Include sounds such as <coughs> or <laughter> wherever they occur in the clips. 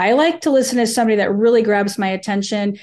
I like to listen to somebody that really grabs my attention.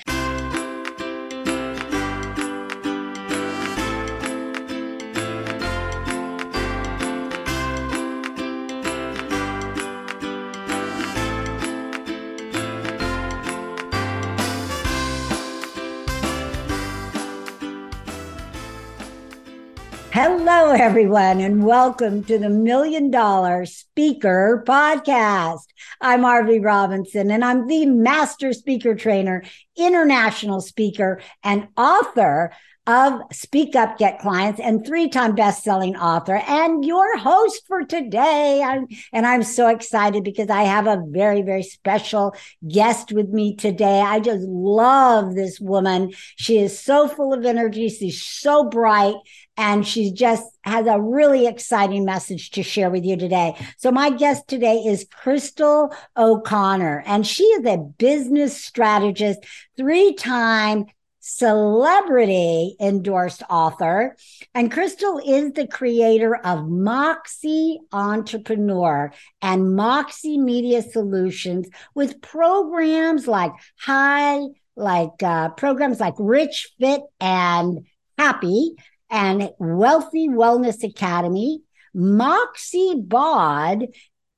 Hello, everyone, and welcome to the Million Dollar Speaker Podcast. I'm Arvee Robinson, and I'm the master speaker trainer, international speaker, and author of Speak Up, Get Clients, and three-time best-selling author, and your host for today. I'm, and I'm so excited because I have a very, very special guest with me today. I just love this woman. She is so full of energy. She's so bright and she just has a really exciting message to share with you today. So my guest today is Crystal O'Connor, and she is a business strategist, three-time celebrity endorsed author. And Crystal is the creator of Moxie Entrepreneur and Moxie Media Solutions with programs like High, like uh, programs like Rich, Fit, and Happy and Wealthy Wellness Academy, Moxie Bod,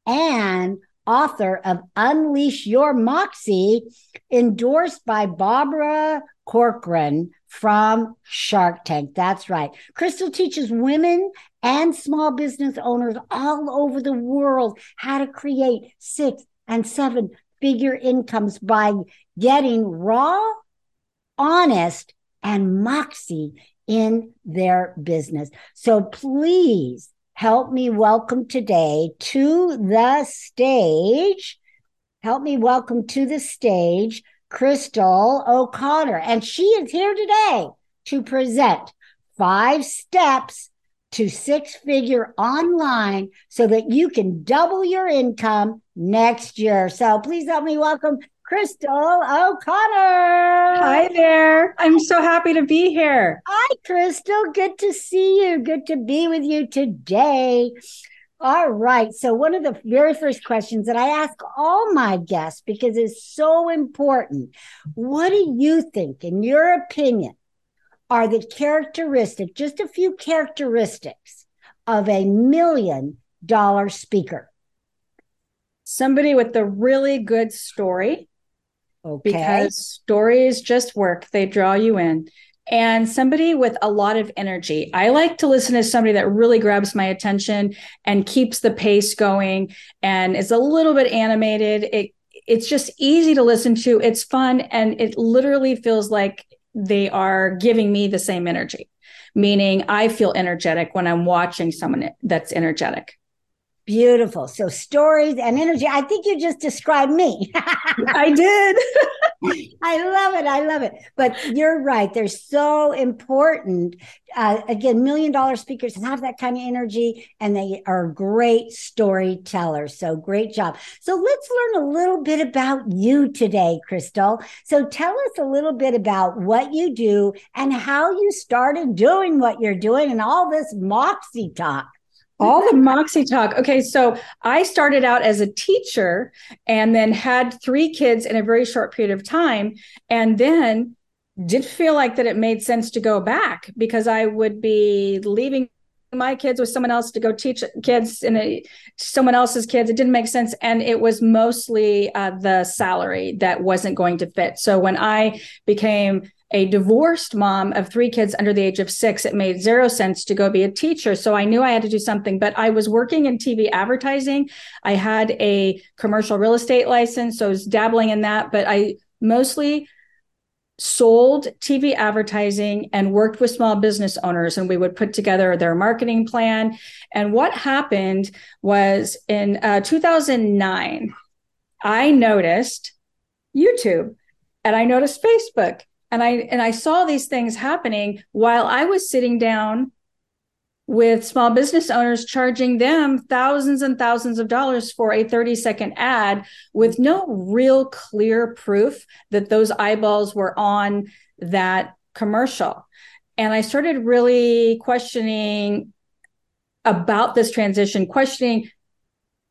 and author of Unleash Your Moxie, endorsed by Barbara Corcoran from Shark Tank. That's right. Crystal teaches women and small business owners all over the world how to create six and seven figure incomes by getting raw, honest, and moxie in their business. So please help me welcome today to the stage. Help me welcome to the stage Crystal O'Connor. And she is here today to present five steps to six figure online so that you can double your income next year. So please help me welcome Crystal O'Connor. Hi there. I'm so happy to be here. Hi, Crystal. Good to see you. Good to be with you today. All right. So, one of the very first questions that I ask all my guests, because it's so important, what do you think, in your opinion, are the characteristics, just a few characteristics of a million dollar speaker? Somebody with a really good story Okay. Because stories just work, they draw you in. And somebody with a lot of energy. I like to listen to somebody that really grabs my attention and keeps the pace going and is a little bit animated. It it's just easy to listen to. It's fun and it literally feels like they are giving me the same energy. Meaning I feel energetic when I'm watching someone that's energetic. Beautiful. So stories and energy. I think you just described me. <laughs> I did. <laughs> I love it. I love it. But you're right. They're so important. Uh, again, million dollar speakers have that kind of energy and they are great storytellers. So great job. So let's learn a little bit about you today, Crystal. So tell us a little bit about what you do and how you started doing what you're doing and all this moxie talk all the moxie talk. Okay so i started out as a teacher and then had three kids in a very short period of time and then did feel like that it made sense to go back because i would be leaving my kids with someone else to go teach kids and someone else's kids. It didn't make sense and it was mostly uh, the salary that wasn't going to fit. So when i became a divorced mom of three kids under the age of six, it made zero sense to go be a teacher. So I knew I had to do something, but I was working in TV advertising. I had a commercial real estate license. So I was dabbling in that, but I mostly sold TV advertising and worked with small business owners and we would put together their marketing plan. And what happened was in uh, 2009, I noticed YouTube and I noticed Facebook and i and i saw these things happening while i was sitting down with small business owners charging them thousands and thousands of dollars for a 30 second ad with no real clear proof that those eyeballs were on that commercial. And i started really questioning about this transition questioning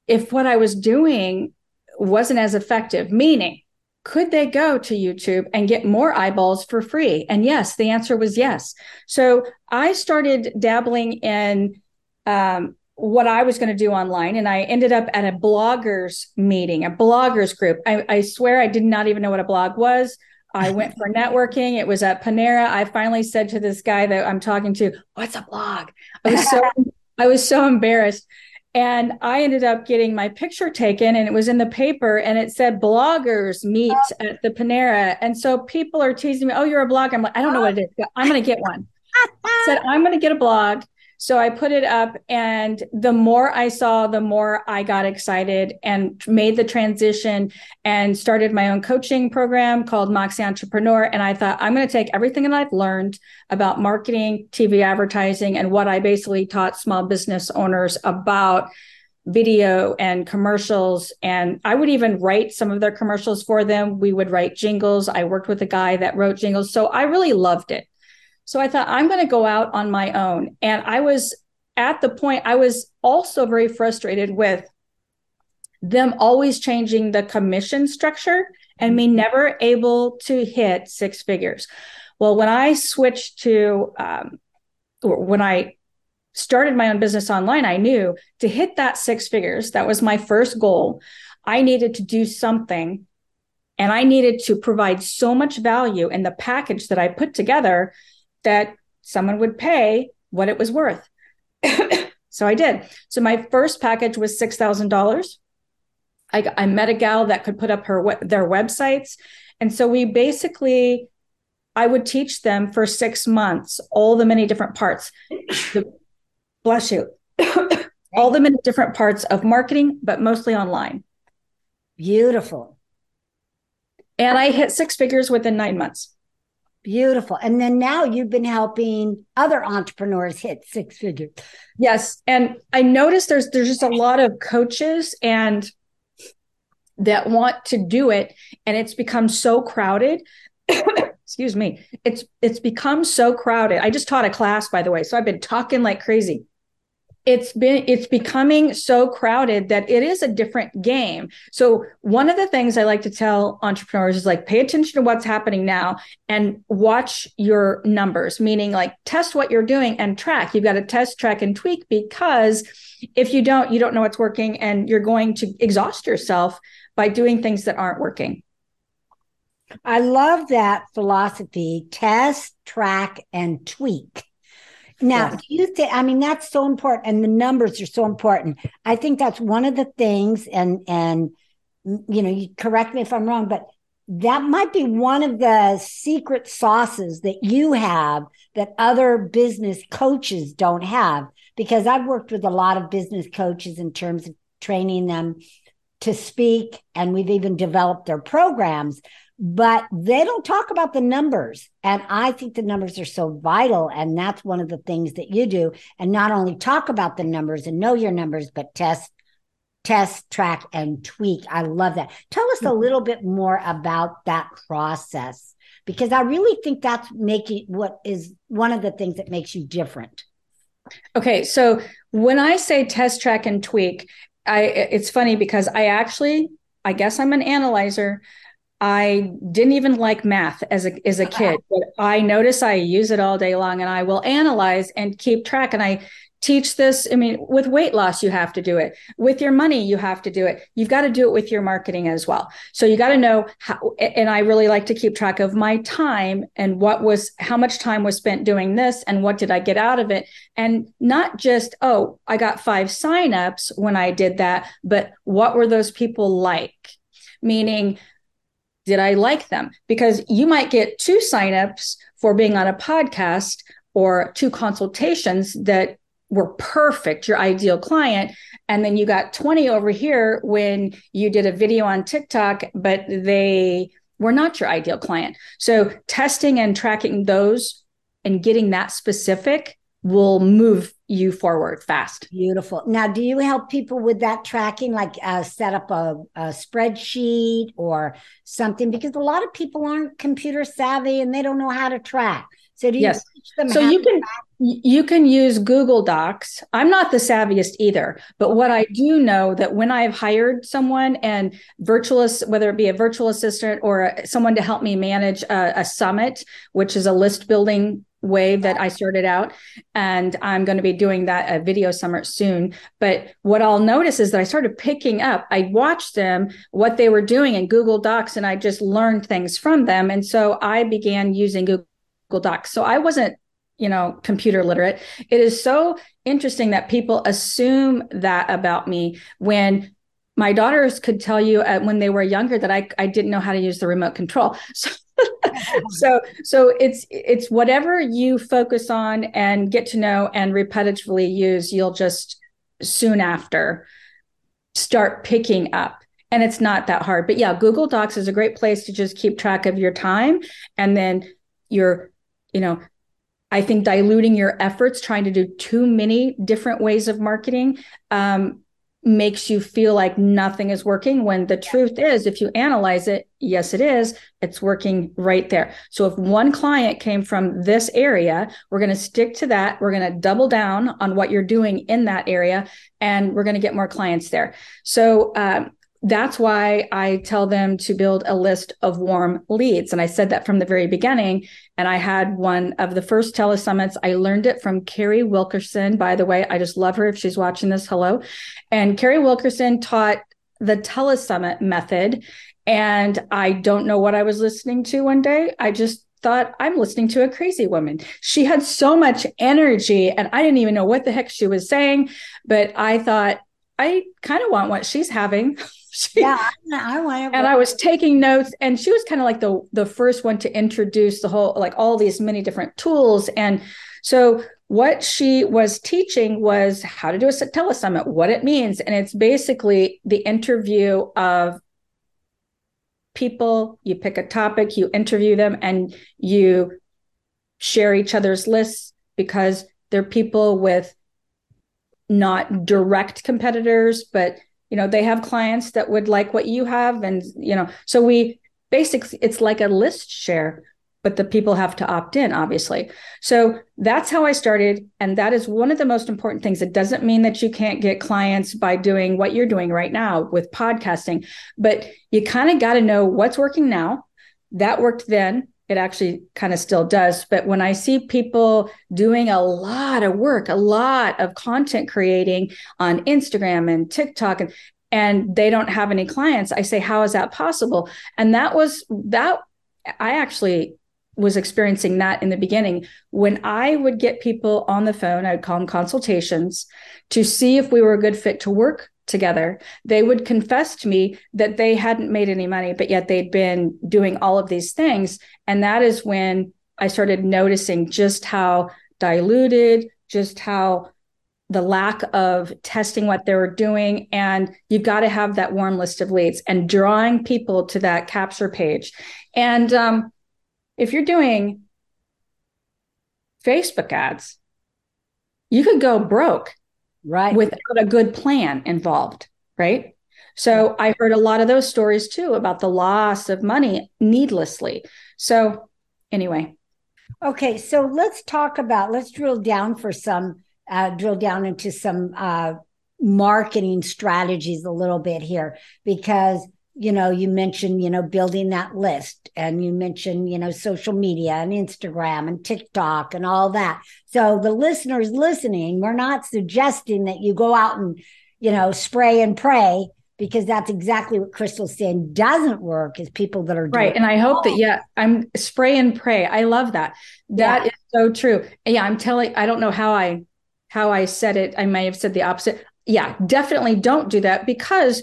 if what i was doing wasn't as effective, meaning, could they go to YouTube and get more eyeballs for free? And yes, the answer was yes. So I started dabbling in um, what I was going to do online, and I ended up at a bloggers meeting, a bloggers group. I, I swear I did not even know what a blog was. I went for <laughs> networking. It was at Panera. I finally said to this guy that I'm talking to, "What's a blog?" I was so <laughs> I was so embarrassed. And I ended up getting my picture taken and it was in the paper and it said bloggers meet oh. at the Panera. And so people are teasing me, Oh, you're a blogger. I'm like, I don't know what it is. I'm going to get one. I <laughs> said, I'm going to get a blog. So I put it up, and the more I saw, the more I got excited and made the transition and started my own coaching program called Moxie Entrepreneur. And I thought, I'm going to take everything that I've learned about marketing, TV advertising, and what I basically taught small business owners about video and commercials. And I would even write some of their commercials for them. We would write jingles. I worked with a guy that wrote jingles. So I really loved it. So I thought, I'm going to go out on my own. And I was at the point, I was also very frustrated with them always changing the commission structure and me never able to hit six figures. Well, when I switched to, um, when I started my own business online, I knew to hit that six figures, that was my first goal. I needed to do something and I needed to provide so much value in the package that I put together that someone would pay what it was worth. <coughs> so I did. So my first package was $6,000. I, I met a gal that could put up her their websites. And so we basically, I would teach them for six months all the many different parts. The, bless you. <coughs> all the many different parts of marketing, but mostly online. Beautiful. And I hit six figures within nine months. Beautiful. And then now you've been helping other entrepreneurs hit six figures. Yes. And I noticed there's there's just a lot of coaches and that want to do it and it's become so crowded. <coughs> Excuse me. It's it's become so crowded. I just taught a class by the way, so I've been talking like crazy it's been it's becoming so crowded that it is a different game. So one of the things i like to tell entrepreneurs is like pay attention to what's happening now and watch your numbers meaning like test what you're doing and track. You've got to test track and tweak because if you don't you don't know what's working and you're going to exhaust yourself by doing things that aren't working. I love that philosophy test track and tweak now, do you think, I mean, that's so important and the numbers are so important. I think that's one of the things, and, and, mm, you know, you correct me if I'm wrong, but that might be one of the secret sauces that you have that other business coaches don't have. Because I've worked with a lot of business coaches in terms of training them to speak, and we've even developed their programs but they don't talk about the numbers. And I think the numbers are so vital. And that's one of the things that you do. And not only talk about the numbers and know your numbers, but test, test, track, and tweak. I love that. Tell us a mm-hmm. little bit more about that process because I really think that's making what is one of the things that makes you different. Okay. So when I say test, track, and tweak, I, it's funny because I actually, I guess I'm an analyzer. I didn't even like math as a as a kid, but I notice I use it all day long and I will analyze and keep track and I teach this. I mean, with weight loss, you have to do it. With your money, you have to do it. You've got to do it with your marketing as well. So you got to know how, and I really like to keep track of my time and what was, how much time was spent doing this and what did I get out of it? And not just, oh, I got five signups when I did that, but what were those people like? Meaning, did I like them? Because you might get two signups for being on a podcast or two consultations that were perfect, your ideal client. And then you got 20 over here when you did a video on TikTok, but they were not your ideal client. So testing and tracking those and getting that specific will move you forward fast. Beautiful. Now, do you help people with that tracking, like uh, set up a, a, spreadsheet or something? Because a lot of people aren't computer savvy and they don't know how to track. So do you yes. so you can you can use Google Docs. I'm not the savviest either, but what I do know that when I've hired someone and virtual, whether it be a virtual assistant or someone to help me manage a, a summit, which is a list building way that I started out. And I'm going to be doing that a video summit soon. But what I'll notice is that I started picking up, I watched them, what they were doing in Google Docs, and I just learned things from them. And so I began using Google Docs. So I wasn't you know computer literate it is so interesting that people assume that about me when my daughters could tell you uh, when they were younger that I, I didn't know how to use the remote control. <laughs> So <laughs> so so it's it's whatever you focus on and get to know and repetitively use you'll just soon after start picking up. And it's not that hard. But yeah google docs is a great place to just keep track of your time and then your you know i think diluting your efforts trying to do too many different ways of marketing um, makes you feel like nothing is working when the truth is if you analyze it yes it is it's working right there. So if one client came from this area we're going to stick to that. We're going to double down on what you're doing in that area and we're going to get more clients there. So um, that's why I tell them to build a list of warm leads. And I said that from the very beginning. And I had one of the first telesummits. I learned it from Carrie Wilkerson. By the way, I just love her if she's watching this. Hello. And Carrie Wilkerson taught the telesummit method. And I don't know what I was listening to one day. I just thought I'm listening to a crazy woman. She had so much energy and I didn't even know what the heck she was saying, but I thought I kind of want what she's having. <laughs> she, yeah, I want. And I was taking notes, and she was kind of like the the first one to introduce the whole like all these many different tools. And so what she was teaching was how to do a telesummit, what it means, and it's basically the interview of people. You pick a topic, you interview them, and you share each other's lists because they're people with not direct competitors, but you know they have clients that would like what you have and you know so we basically it's like a list share but the people have to opt in obviously. So that's how i started and that is one of the most important things. It doesn't mean that you can't get clients by doing what you're doing right now with podcasting but you kind of got to know what's working now. That worked then it actually kind of still does. But when I see people doing a lot of work, a lot of content creating on Instagram and TikTok, and, and they don't have any clients, I say, how is that possible? And that was that I actually was experiencing that in the beginning when I would get people on the phone, I'd call them consultations to see if we were a good fit to work together, they would confess to me that they hadn't made any money, but yet they'd been doing all of these things. And that is when I started noticing just how diluted, just how the lack of testing what they were doing. And you've got to have that warm list of leads and drawing people to that capture page. And um, if you're doing Facebook ads, you could go broke right. without a good plan involved right? So i heard a lot of those stories too about the loss of money needlessly. So anyway. Okay so let's talk about let's drill down for some uh, drill down into some uh, marketing strategies a little bit here because you know, you mentioned, you know, building that list and you mentioned, you know, social media and Instagram and TikTok and all that. So the listeners listening, we're not suggesting that you go out and, you know, spray and pray because that's exactly what Crystal's saying doesn't work is people that are right. And I hope that, yeah, I'm spray and pray. I love that. That yeah. is so true. Yeah. I'm telling, I don't know how I, how I said it. I may have said the opposite. Yeah, definitely don't do that because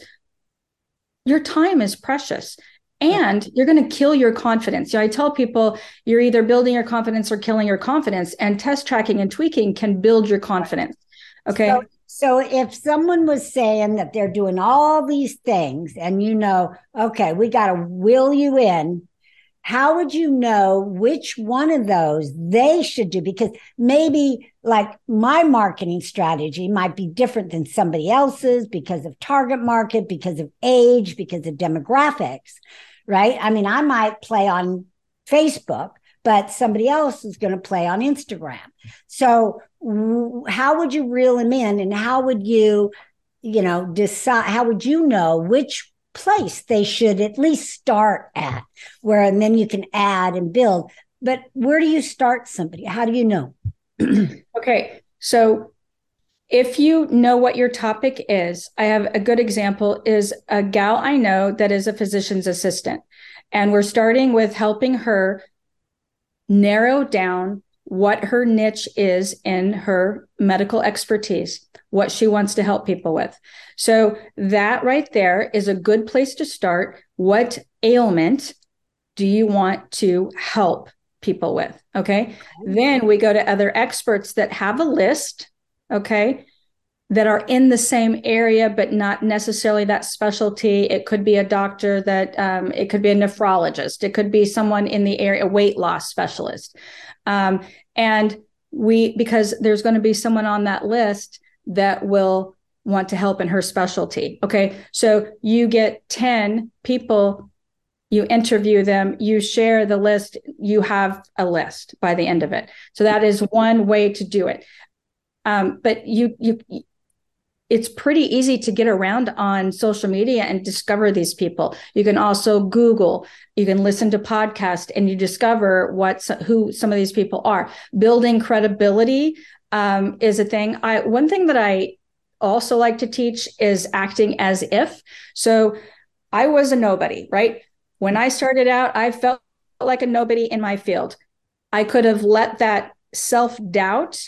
your time is precious and you're going to kill your confidence. You know, I tell people you're either building your confidence or killing your confidence, and test tracking and tweaking can build your confidence. Okay. So, so if someone was saying that they're doing all these things and you know, okay, we got to will you in how would you know which one of those they should do? Because maybe like my marketing strategy might be different than somebody else's because of target market, because of age, because of demographics, right? I mean, I might play on Facebook, but somebody else is going to play on Instagram. So, how would you reel them in and how would you, you know, decide, how would you know which place they should at least start at where, and then you can add and build. But where do you start somebody? How do you know? <clears throat> okay. So, if you know what your topic is, I have a good example is a gal I know that is a physician's assistant. And we're starting with helping her narrow down what her niche is in her medical expertise, what she wants to help people with. So that right there is a good place to start. What ailment do you want to help people with? Okay. Then we go to other experts that have a list. Okay that are in the same area but not necessarily that specialty it could be a doctor that um, it could be a nephrologist it could be someone in the area a weight loss specialist um, and we because there's going to be someone on that list that will want to help in her specialty okay so you get 10 people you interview them you share the list you have a list by the end of it so that is one way to do it um, but you you it's pretty easy to get around on social media and discover these people. You can also Google, you can listen to podcasts and you discover what who some of these people are. Building credibility um, is a thing. I one thing that I also like to teach is acting as if. So I was a nobody, right? When I started out, I felt like a nobody in my field. I could have let that self doubt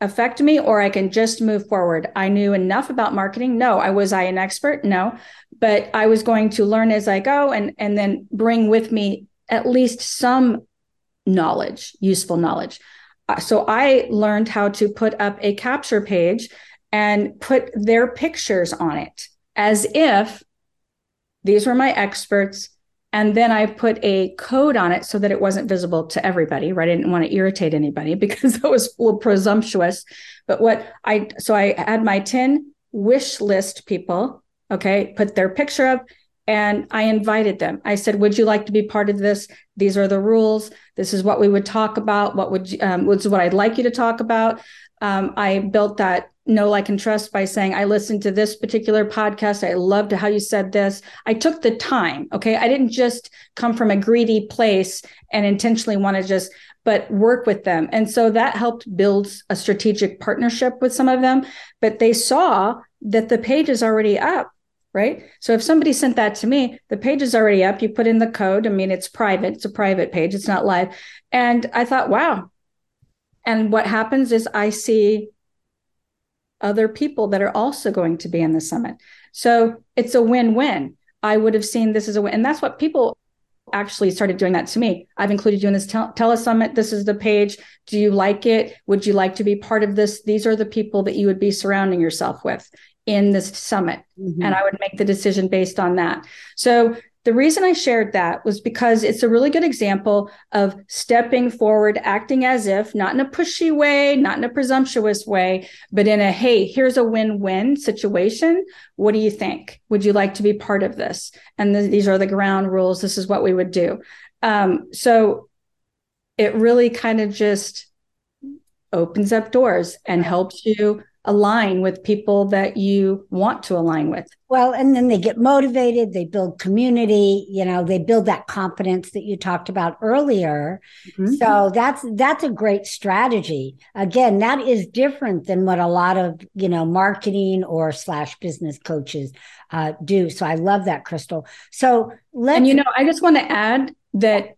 affect me or I can just move forward. I knew enough about marketing. No, I was I an expert? No, but I was going to learn as I go and and then bring with me at least some knowledge, useful knowledge. Uh, so I learned how to put up a capture page and put their pictures on it as if these were my experts and then I put a code on it so that it wasn't visible to everybody, right? I didn't want to irritate anybody <laughs> because that was a little presumptuous. But what I, so I had my 10 wish list people, okay, put their picture up and I invited them. I said, "Would you like to be part of this? These are the rules. This is what we would talk about. What would you, um, is what I'd like you to talk about." Um, I built that know, like, and trust by saying, I listened to this particular podcast. I loved how you said this. I took the time. Okay. I didn't just come from a greedy place and intentionally want to just, but work with them. And so that helped build a strategic partnership with some of them. But they saw that the page is already up. Right. So if somebody sent that to me, the page is already up. You put in the code. I mean, it's private, it's a private page, it's not live. And I thought, wow. And what happens is I see other people that are also going to be in the summit. So it's a win win. I would have seen this as a win. And that's what people actually started doing that to me. I've included you in this tel- telesummit. This is the page. Do you like it? Would you like to be part of this? These are the people that you would be surrounding yourself with in this summit. Mm-hmm. And I would make the decision based on that. So the reason I shared that was because it's a really good example of stepping forward, acting as if, not in a pushy way, not in a presumptuous way, but in a, hey, here's a win win situation. What do you think? Would you like to be part of this? And th- these are the ground rules. This is what we would do. Um, so it really kind of just opens up doors and helps you align with people that you want to align with. Well, and then they get motivated, they build community, you know, they build that confidence that you talked about earlier. Mm-hmm. So that's that's a great strategy. Again, that is different than what a lot of, you know, marketing or slash business coaches uh, do. So I love that, Crystal. So let's And you know, I just want to add that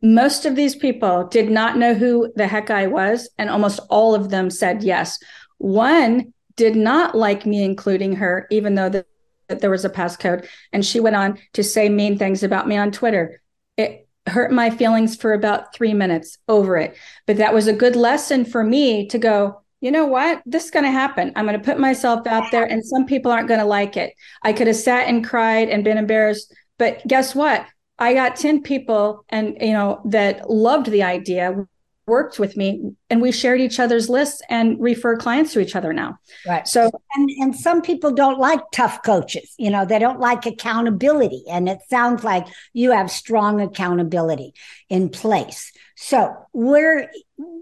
most of these people did not know who the heck I was, and almost all of them said yes. One did not like me including her, even though the, that there was a passcode. And she went on to say mean things about me on Twitter. It hurt my feelings for about three minutes over it. But that was a good lesson for me to go, you know what? This is going to happen. I'm going to put myself out there, and some people aren't going to like it. I could have sat and cried and been embarrassed. But guess what? I got 10 people and you know that loved the idea worked with me and we shared each other's lists and refer clients to each other now. Right. So and and some people don't like tough coaches. You know, they don't like accountability and it sounds like you have strong accountability in place. So, where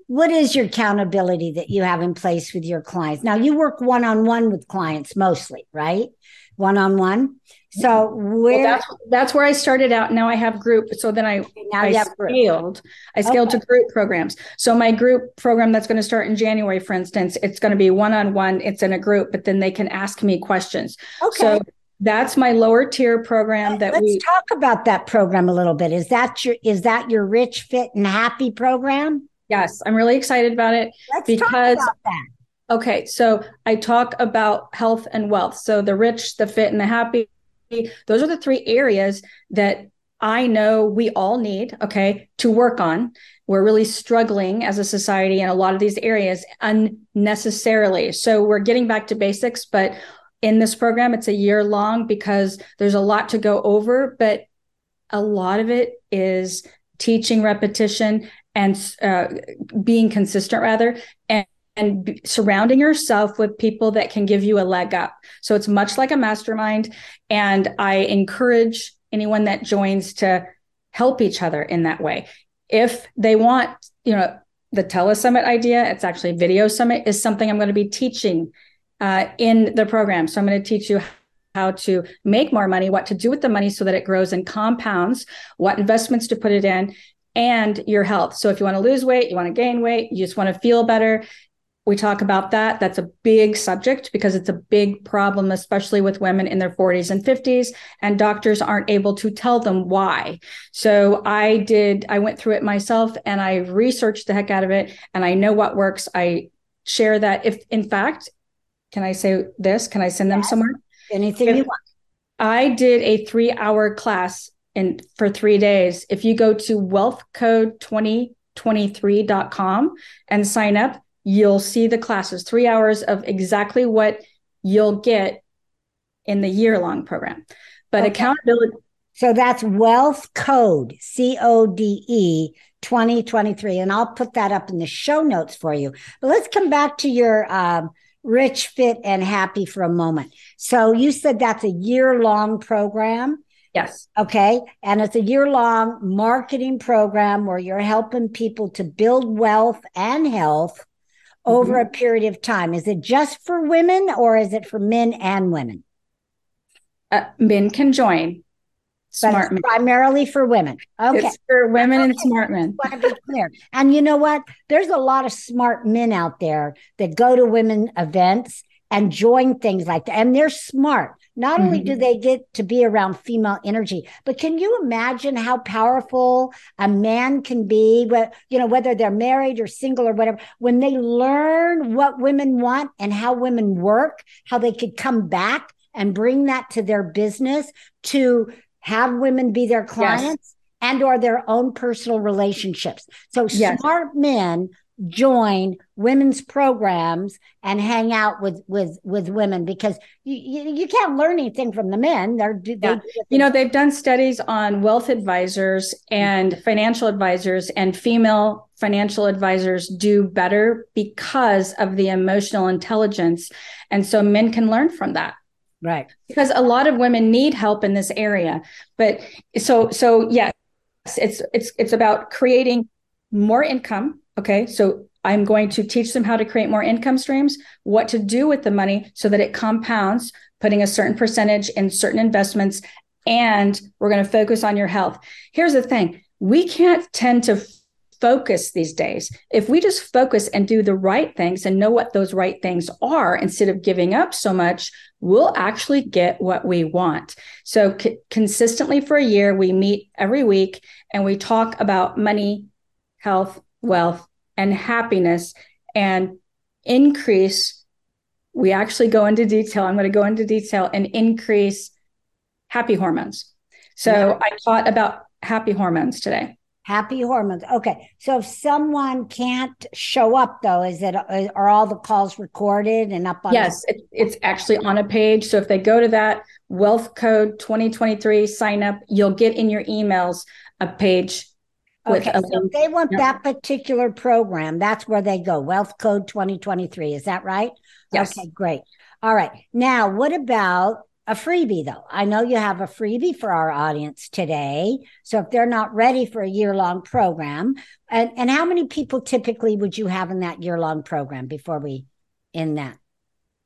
what is your accountability that you have in place with your clients? Now, you work one-on-one with clients mostly, right? One-on-one. Mm-hmm. So where well, that's, that's where I started out. Now I have group. So then I now I scaled. I scaled okay. to group programs. So my group program that's going to start in January, for instance, it's going to be one on one. It's in a group, but then they can ask me questions. Okay. So that's my lower tier program that Let's we talk about that program a little bit. Is that your is that your rich, fit, and happy program? Yes, I'm really excited about it Let's because Okay, so I talk about health and wealth. So the rich, the fit, and the happy those are the three areas that I know we all need, okay, to work on. We're really struggling as a society in a lot of these areas unnecessarily. So we're getting back to basics, but in this program, it's a year long because there's a lot to go over, but a lot of it is teaching repetition and uh, being consistent rather and and surrounding yourself with people that can give you a leg up. So it's much like a mastermind. And I encourage anyone that joins to help each other in that way. If they want, you know, the telesummit idea, it's actually video summit, is something I'm going to be teaching uh, in the program. So I'm going to teach you how to make more money, what to do with the money so that it grows and compounds, what investments to put it in, and your health. So if you want to lose weight, you want to gain weight, you just want to feel better, we talk about that. That's a big subject because it's a big problem, especially with women in their 40s and 50s, and doctors aren't able to tell them why. So I did, I went through it myself and I researched the heck out of it and I know what works. I share that. If, in fact, can I say this? Can I send them somewhere? Anything if you want. I did a three hour class in for three days. If you go to wealthcode2023.com and sign up, you'll see the classes, three hours of exactly what you'll get in the year long program. But okay. accountability. So that's Wealth Code, C O D E 2023. And I'll put that up in the show notes for you. But let's come back to your um, rich, fit, and happy for a moment. So you said that's a year long program. Yes. Okay. And it's a year long marketing program where you're helping people to build wealth and health over mm-hmm. a period of time? Is it just for women or is it for men and women? Uh, men can join. Smart men. Primarily for women. Okay. It's for women okay. and smart men. want to be clear. And you know what? There's a lot of smart men out there that go to women events and join things like that. And they're smart. Not mm-hmm. only do mm-hmm. they get to be around female energy, but can you imagine how powerful a man can be, you know, whether they're married or single or whatever, when they learn what women want and how women work, how they could come back and bring that to their business to have women be their clients yes. and or their own personal relationships. So yes. smart men join women's programs and hang out with with with women because you you, you can't learn anything from the men. They're they, yeah. you know they've done studies on wealth advisors and financial advisors and female financial advisors do better because of the emotional intelligence. And so men can learn from that. Right. Because a lot of women need help in this area. But so so yes it's it's it's about creating more income Okay. So I'm going to teach them how to create more income streams, what to do with the money so that it compounds, putting a certain percentage in certain investments. And we're going to focus on your health. Here's the thing we can't tend to focus these days. If we just focus and do the right things and know what those right things are instead of giving up so much, we'll actually get what we want. So, c- consistently for a year, we meet every week and we talk about money, health, wealth, and happiness and increase. We actually go into detail. I'm going to go into detail and increase happy hormones. So yeah. I taught about happy hormones today. Happy hormones. Okay. So if someone can't show up though, is it are all the calls recorded and up on Yes, the- it, it's actually on a page. So if they go to that wealth code 2023 sign up, you'll get in your emails a page Okay, so they want yeah. that particular program, that's where they go. Wealth Code 2023. Is that right? Yes. Okay, great. All right. Now, what about a freebie though? I know you have a freebie for our audience today. So if they're not ready for a year long program, and, and how many people typically would you have in that year long program before we end that?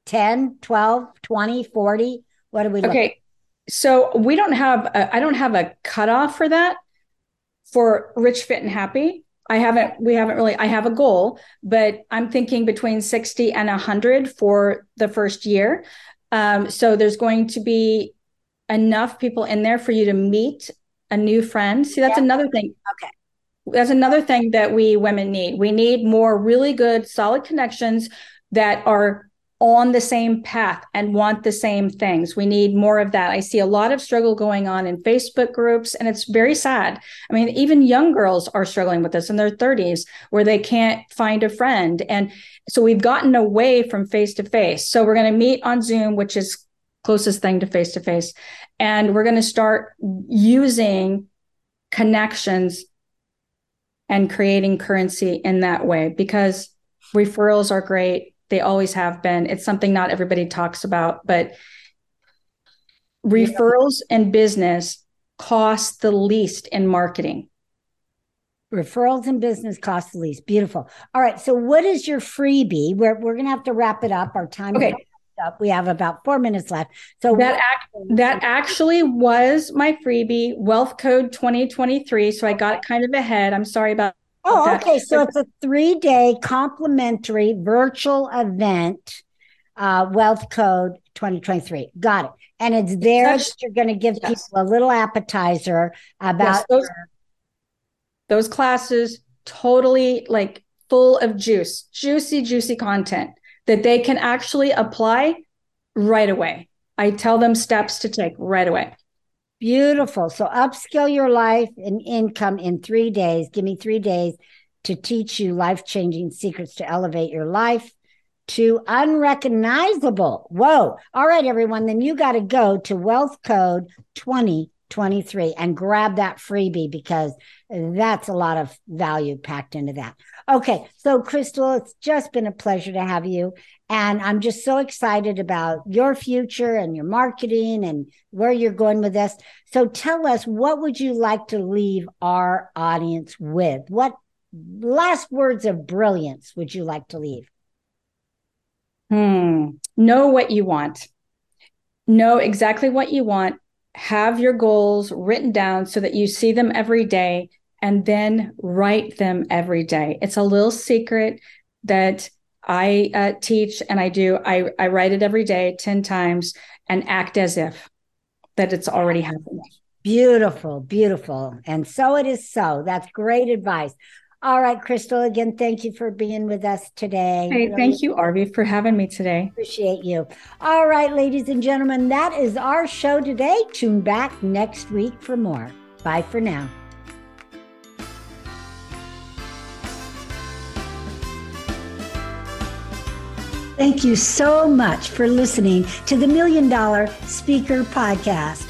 10, 12, 20, 40? What do we Okay. So we don't have, I don't have a cutoff for that for rich, fit, and happy. I haven't, we haven't really, I have a goal, but I'm thinking between 60 and 100 for the first year. Um, so there's going to be enough people in there for you to meet a new friend. See, that's yeah. another thing. Okay. That's another thing that we women need. We need more really good, solid connections that are on the same path and want the same things. We need more of that. I see a lot of struggle going on in Facebook groups, and it's very sad. I mean, even young girls are struggling with this in their 30s where they can't find a friend. And so we've gotten away from face to face. So we're going to meet on Zoom, which is closest thing to face to face. And we're going to start using connections and creating currency in that way because referrals are great they always have been. It's something not everybody talks about, but referrals and business cost the least in marketing. Referrals and business cost the least. Beautiful. All right. So, what is your freebie? We're, we're going to have to wrap it up. Our time okay. up. We have about four minutes left. So that act, that actually was my freebie, Wealth Code 2023. So I got kind of ahead. I'm sorry about Oh, okay. So it's a three day complimentary virtual event, uh, Wealth Code 2023. Got it. And it's there that you're going to give yes. people a little appetizer about yes, those, those classes, totally like full of juice, juicy, juicy content that they can actually apply right away. I tell them steps to take right away. Beautiful. So upskill your life and income in three days. Give me three days to teach you life changing secrets to elevate your life to unrecognizable. Whoa. All right, everyone. Then you got to go to Wealth Code 2023 and grab that freebie because that's a lot of value packed into that. Okay. So, Crystal, it's just been a pleasure to have you. And I'm just so excited about your future and your marketing and where you're going with this. So tell us, what would you like to leave our audience with? What last words of brilliance would you like to leave? Hmm. Know what you want. Know exactly what you want. Have your goals written down so that you see them every day and then write them every day. It's a little secret that I uh, teach and I do, I, I write it every day 10 times and act as if that it's already happened. Beautiful, beautiful. And so it is so. That's great advice. All right, Crystal, again, thank you for being with us today. Hey, really thank you, Arvee, for having me today. Appreciate you. All right, ladies and gentlemen, that is our show today. Tune back next week for more. Bye for now. Thank you so much for listening to the Million Dollar Speaker Podcast.